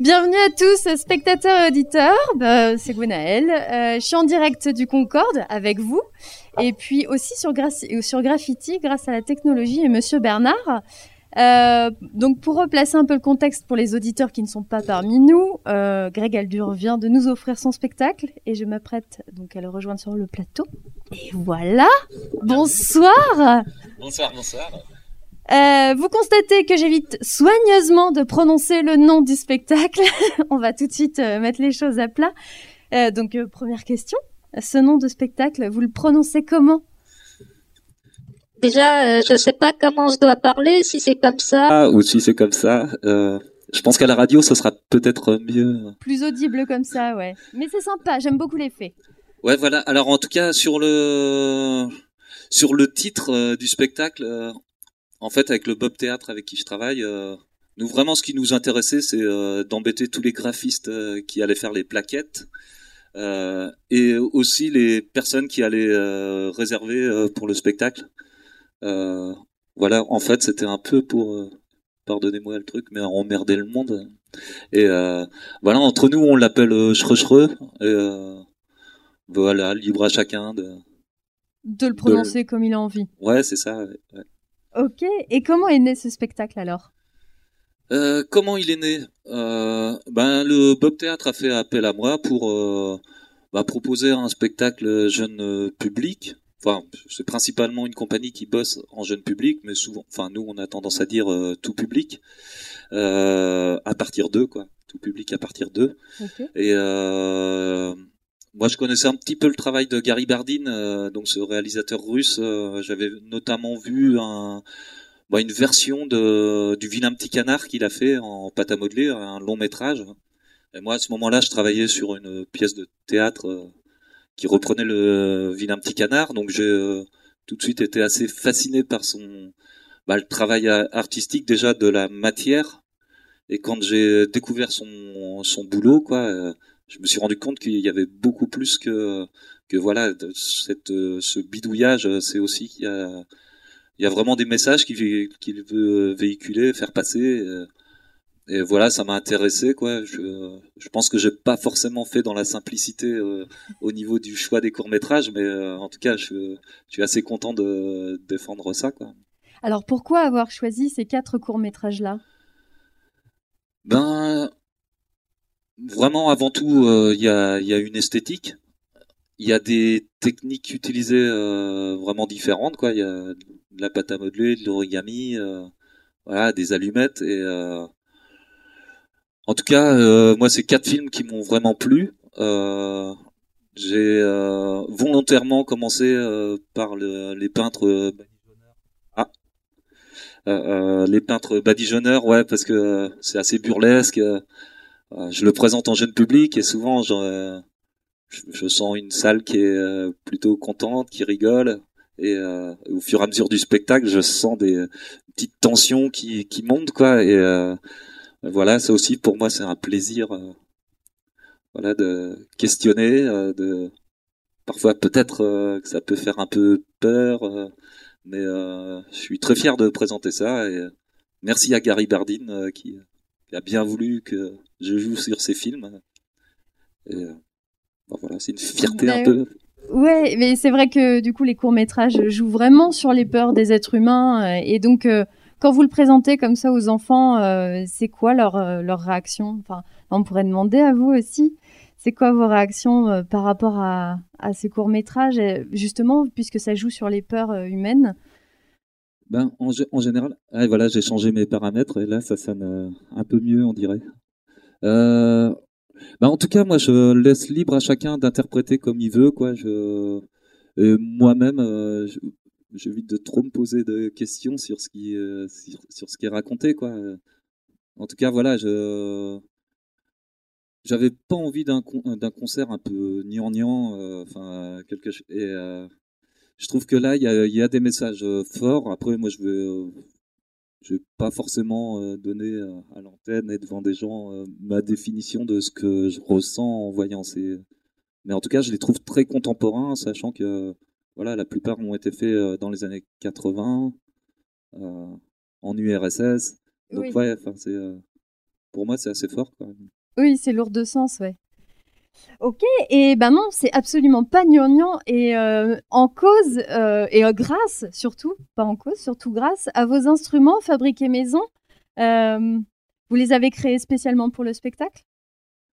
Bienvenue à tous, spectateurs et auditeurs. Bah, c'est Gwenaël. Euh, je suis en direct du Concorde avec vous. Et puis aussi sur, sur Graffiti grâce à la technologie et Monsieur Bernard. Euh, donc pour replacer un peu le contexte pour les auditeurs qui ne sont pas parmi nous, euh, Greg Aldur vient de nous offrir son spectacle et je m'apprête donc à le rejoindre sur le plateau. Et voilà. Bonsoir. Bonsoir, bonsoir. Euh, vous constatez que j'évite soigneusement de prononcer le nom du spectacle. On va tout de suite euh, mettre les choses à plat. Euh, donc, première question. Ce nom de spectacle, vous le prononcez comment? Déjà, je ne sais pas comment je dois parler, si c'est comme ça. Ah, ou si c'est comme ça. je pense qu'à la radio, ce sera peut-être mieux. Plus audible comme ça, ouais. Mais c'est sympa, j'aime beaucoup l'effet. Ouais, voilà. Alors, en tout cas, sur le sur le titre du spectacle, en fait, avec le Bob Théâtre avec qui je travaille, euh, nous vraiment ce qui nous intéressait, c'est euh, d'embêter tous les graphistes euh, qui allaient faire les plaquettes et aussi les personnes qui allaient réserver pour le spectacle. voilà, en fait, c'était un peu pour pardonnez-moi le truc, mais emmerder le monde. Et voilà, entre nous, on l'appelle Et voilà, libre à chacun de de le prononcer comme il a envie. Ouais, c'est ça. Ouais. Ok. Et comment est né ce spectacle alors? Euh, Comment il est né? Euh, Ben le Bob Théâtre a fait appel à moi pour euh, bah, proposer un spectacle jeune public. Enfin, c'est principalement une compagnie qui bosse en jeune public, mais souvent, enfin nous on a tendance à dire tout public à partir d'eux quoi, tout public à partir d'eux. Et moi, je connaissais un petit peu le travail de Gary Bardin, euh, donc ce réalisateur russe. Euh, j'avais notamment vu bah, une version de, du vilain petit canard qu'il a fait en pâte à modeler, un long métrage. Et moi, à ce moment-là, je travaillais sur une pièce de théâtre euh, qui reprenait le vilain petit canard, donc j'ai tout de suite été assez fasciné par son bah, le travail artistique déjà de la matière. Et quand j'ai découvert son, son boulot, quoi je me suis rendu compte qu'il y avait beaucoup plus que que voilà cette ce bidouillage c'est aussi qu'il y a il y a vraiment des messages qu'il veut véhiculer faire passer et voilà ça m'a intéressé quoi. Je je pense que j'ai pas forcément fait dans la simplicité euh, au niveau du choix des courts métrages mais euh, en tout cas je, je suis assez content de défendre ça quoi. Alors pourquoi avoir choisi ces quatre courts métrages là ben vraiment avant tout, euh, il y, a, y, a, une esthétique. Il y a des techniques utilisées euh, vraiment différentes. Quoi, il y a de la pâte à modeler, de l'origami, euh, voilà, des allumettes. Et en tout cas, moi, c'est quatre films qui m'ont vraiment plu. J'ai volontairement commencé par le, les peintres. Ah, les peintres badigeonneurs, ouais, parce que c'est assez burlesque. Euh, je le présente en jeune public et souvent je, je sens une salle qui est euh, plutôt contente, qui rigole. Et euh, au fur et à mesure du spectacle, je sens des petites tensions qui, qui montent, quoi. Et voilà, ça aussi pour moi, c'est un plaisir, voilà, de questionner, de parfois peut-être que ça peut faire un peu peur, mais je suis très fier de présenter ça. Et merci à Gary Bardin qui, qui a bien voulu que je joue sur ses films. Et, euh, voilà, c'est une fierté un peu. Ouais, mais c'est vrai que du coup les courts métrages jouent vraiment sur les peurs des êtres humains euh, et donc euh, quand vous le présentez comme ça aux enfants, c'est quoi leur leur réaction? Enfin, on pourrait demander à vous aussi. C'est quoi vos réactions par rapport à, à ces courts métrages, justement, puisque ça joue sur les peurs humaines ben, en, en général, ah, voilà, j'ai changé mes paramètres et là, ça sonne un peu mieux, on dirait. Euh, bah en tout cas, moi, je laisse libre à chacun d'interpréter comme il veut, quoi. Moi-même, euh, j'évite de trop me poser de questions sur ce qui, euh, sur, ce qui est raconté, quoi. En tout cas, voilà, je, j'avais pas envie d'un concert un peu gnangnan, enfin quelque et je trouve que là il y a, y a des messages forts. Après, moi, je veux je vais pas forcément euh, donner euh, à l'antenne et devant des gens euh, ma définition de ce que je ressens en voyant ces. Mais en tout cas, je les trouve très contemporains, sachant que voilà, la plupart ont été faits dans les années 80 en URSS. Donc ouais, enfin c'est pour moi c'est assez fort quand même. Oui, c'est lourd de sens, ouais. Ok, et ben non, c'est absolument pas gnangnan et euh, en cause, euh, et euh, grâce surtout, pas en cause, surtout grâce à vos instruments fabriqués maison. Vous les avez créés spécialement pour le spectacle?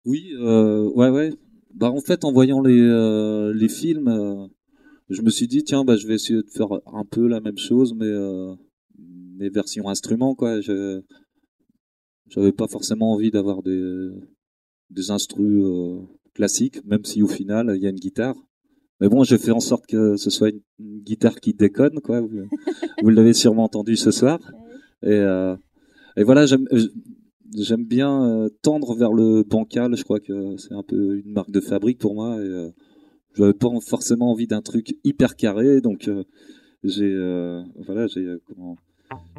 Oui, ouais, ouais. Bah, en fait, en voyant les, les films, je me suis dit, tiens, bah, je vais essayer de faire un peu la même chose, mais mes versions instruments, quoi. Je j'avais pas forcément envie d'avoir des, des instrus classiques, même si au final, il y a une guitare. Mais bon, j'ai fait en sorte que ce soit une, une guitare qui déconne, quoi. Vous, vous l'avez sûrement entendu ce soir. Et, euh, et voilà, j'aime bien euh, tendre vers le bancal. Je crois que c'est un peu une marque de fabrique pour moi. Et euh, j'avais pas forcément envie d'un truc hyper carré, donc euh, j'ai voilà, j'ai comment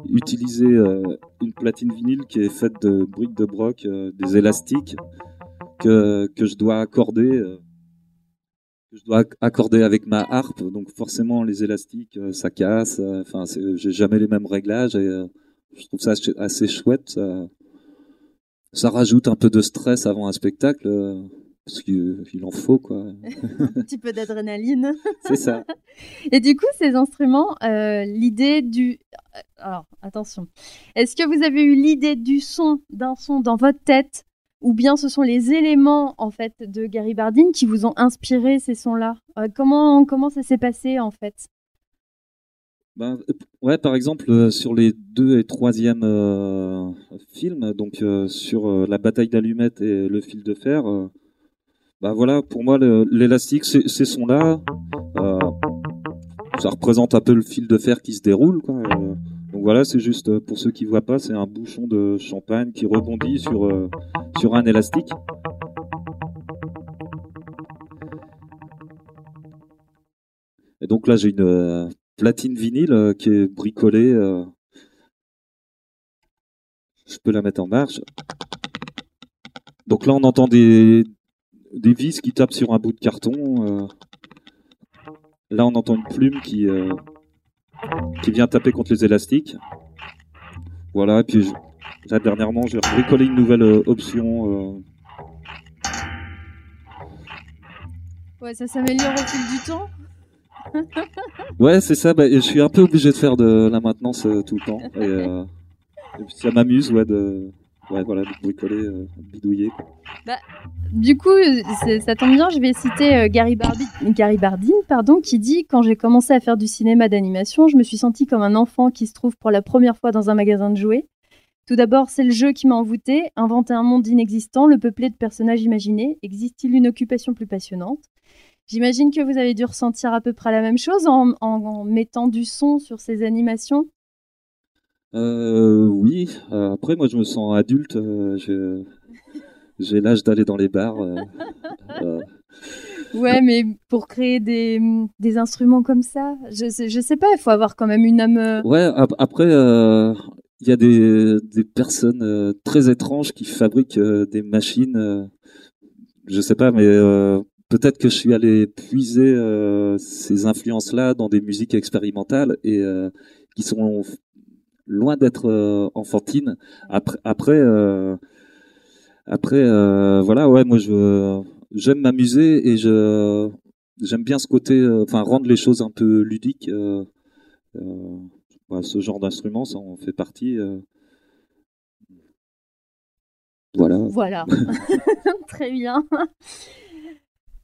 utilisé une platine vinyle qui est faite de briques de broc, des élastiques que que je dois accorder. euh, que je dois acc- accorder avec ma harpe, donc forcément les élastiques, euh, ça casse. euh, Enfin, j'ai jamais les mêmes réglages et je trouve ça assez chouette. Ça, ça rajoute un peu de stress avant un spectacle parce qu'il il en faut quoi. Un petit peu d'adrénaline. C'est ça. Et du coup, ces instruments, euh, l'idée du... Alors, attention. Est-ce que vous avez eu l'idée du son, d'un son dans votre tête ou bien ce sont les éléments en fait de Gary Bardine qui vous ont inspiré ces sons-là? Euh, Comment comment ça s'est passé en fait? Ben, euh, ouais, par exemple euh, sur les deux et troisième films, donc sur la bataille d'allumettes et le fil de fer. bah voilà, pour moi l'élastique, ces sons-là, ça représente un peu le fil de fer qui se déroule. Donc voilà, c'est juste euh, pour ceux qui voient pas, c'est un bouchon de champagne qui rebondit sur euh, sur un élastique. Et donc là, j'ai une euh, platine vinyle qui est bricolée. Je peux la mettre en marche. Donc là, on entend des, des vis qui tapent sur un bout de carton. Là, on entend une plume qui, qui vient taper contre les élastiques. Voilà, et puis je- là, dernièrement, j'ai bricolé une nouvelle euh, option. euh. Ouais, ça s'améliore au fil du temps. Ouais, c'est ça. Bah, je suis un peu obligé de faire de la maintenance euh, tout le temps. Et, euh, et puis ça m'amuse, ouais, de, ouais, voilà, bricoler, euh, bidouiller. quoi. Du coup, ça tombe bien, je vais citer euh, Gary, Gary Bardine, pardon, qui dit Quand j'ai commencé à faire du cinéma d'animation, je me suis senti comme un enfant qui se trouve pour la première fois dans un magasin de jouets. Tout d'abord, c'est le jeu qui m'a envoûté. Inventer un monde inexistant, le peuplé de personnages imaginés. Existe-t-il une occupation plus passionnante? J'imagine que vous avez dû ressentir à peu près la même chose en mettant du son sur ces animations. Euh, oui. euh, après, moi, je me sens adulte. euh, j'ai l'âge d'aller dans les bars. Ouais, mais pour créer des, des instruments comme ça, je sais, je sais pas, il faut avoir quand même une âme. Ouais, ap- après, il y a des, des personnes très étranges qui fabriquent des machines. je sais pas, mais peut-être que je suis allé puiser ces influences-là dans des musiques expérimentales et qui sont loin d'être euh, enfantines. Après, après, euh, après, euh, voilà, ouais, moi je j'aime m'amuser et je j'aime bien ce côté, enfin rendre les choses un peu ludiques. voilà, ce genre d'instrument, ça en fait partie. Voilà. Voilà. Très bien.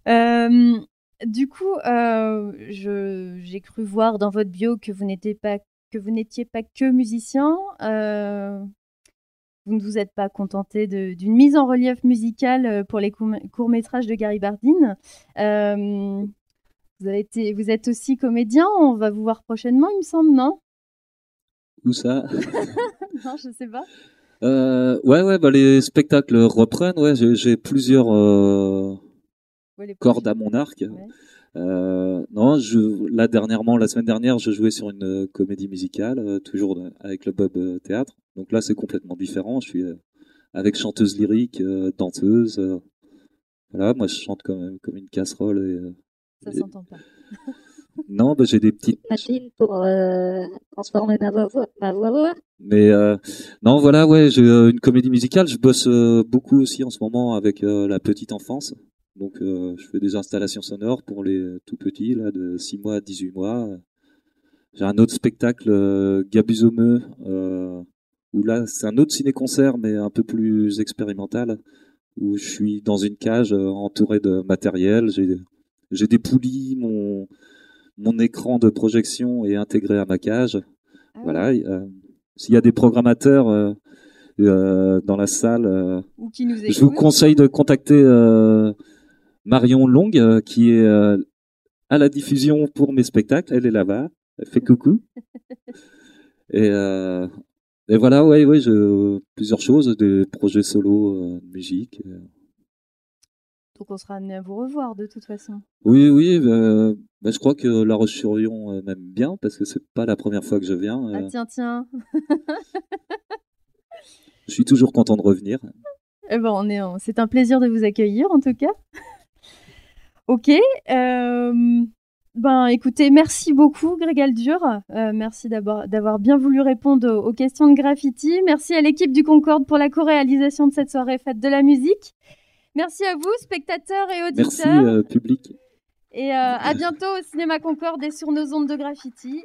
Euh, du coup, euh, j'ai cru voir dans votre bio que vous n'étiez pas que vous n'étiez pas que musicien. Euh, vous ne vous êtes pas contenté d'une mise en relief musicale euh, pour les courts métrages de Gary Bardine. Euh, vous, avez été, vous êtes aussi comédien. On va vous voir prochainement, il me semble, non? Où ça? Non, je sais pas. euh, Ouais, ouais, bah les spectacles reprennent. Ouais, j'ai plusieurs Ouais, cordes à mon arc. Ouais. Euh, non, je, là dernièrement, la semaine dernière, je jouais sur une euh, comédie musicale, euh, toujours avec le Bob Théâtre. Donc là, c'est complètement différent. Je suis avec chanteuse lyrique, danseuse. voilà, moi, je chante comme, comme une casserole. Et, Ça Et- s'entend pas. Non, bah, j'ai des petites machines pour euh, transformer ma voix, ma voix. Mais euh, non, voilà, ouais, j'ai une comédie musicale. Je bosse euh, beaucoup aussi en ce moment avec la petite enfance. Donc, euh, je fais des installations sonores pour les tout petits, là, de 6 mois à 18 mois. J'ai un autre spectacle, euh, Gabusomeux, euh, où là, c'est un autre ciné-concert, mais un peu plus expérimental, où je suis dans une cage euh, entouré de matériel. J'ai des poulies, mon mon écran de projection est intégré à ma cage. Ah Voilà. S'il y a des programmateurs euh, dans la salle, euh, Ou qui nous je vous conseille de contacter euh, Marion Long, euh, qui est euh, à la diffusion pour mes spectacles. Elle est là-bas. Elle fait coucou. et, euh, et voilà, ouais, ouais, je, plusieurs choses, des projets solo euh, de musique. euh. Donc on sera amené à vous revoir de toute façon. Oui, oui, euh, bah, je crois que La Roche-sur-Yon euh, m'aime bien parce que c'est pas la première fois que je viens. Ah tiens, tiens. je suis toujours content de revenir. Eh ben, on est en- c'est un plaisir de vous accueillir en tout cas. Ok. euh, Ben écoutez, merci beaucoup Greg Aldur. Euh, merci d'avoir d'avoir bien voulu répondre aux, aux questions de graffiti. Merci à l'équipe du Concorde pour la co-réalisation de cette soirée fête de la musique. Merci à vous, spectateurs et Merci, auditeurs. euh, public. Et euh, à bientôt au Cinéma Concorde et sur nos ondes de graffiti.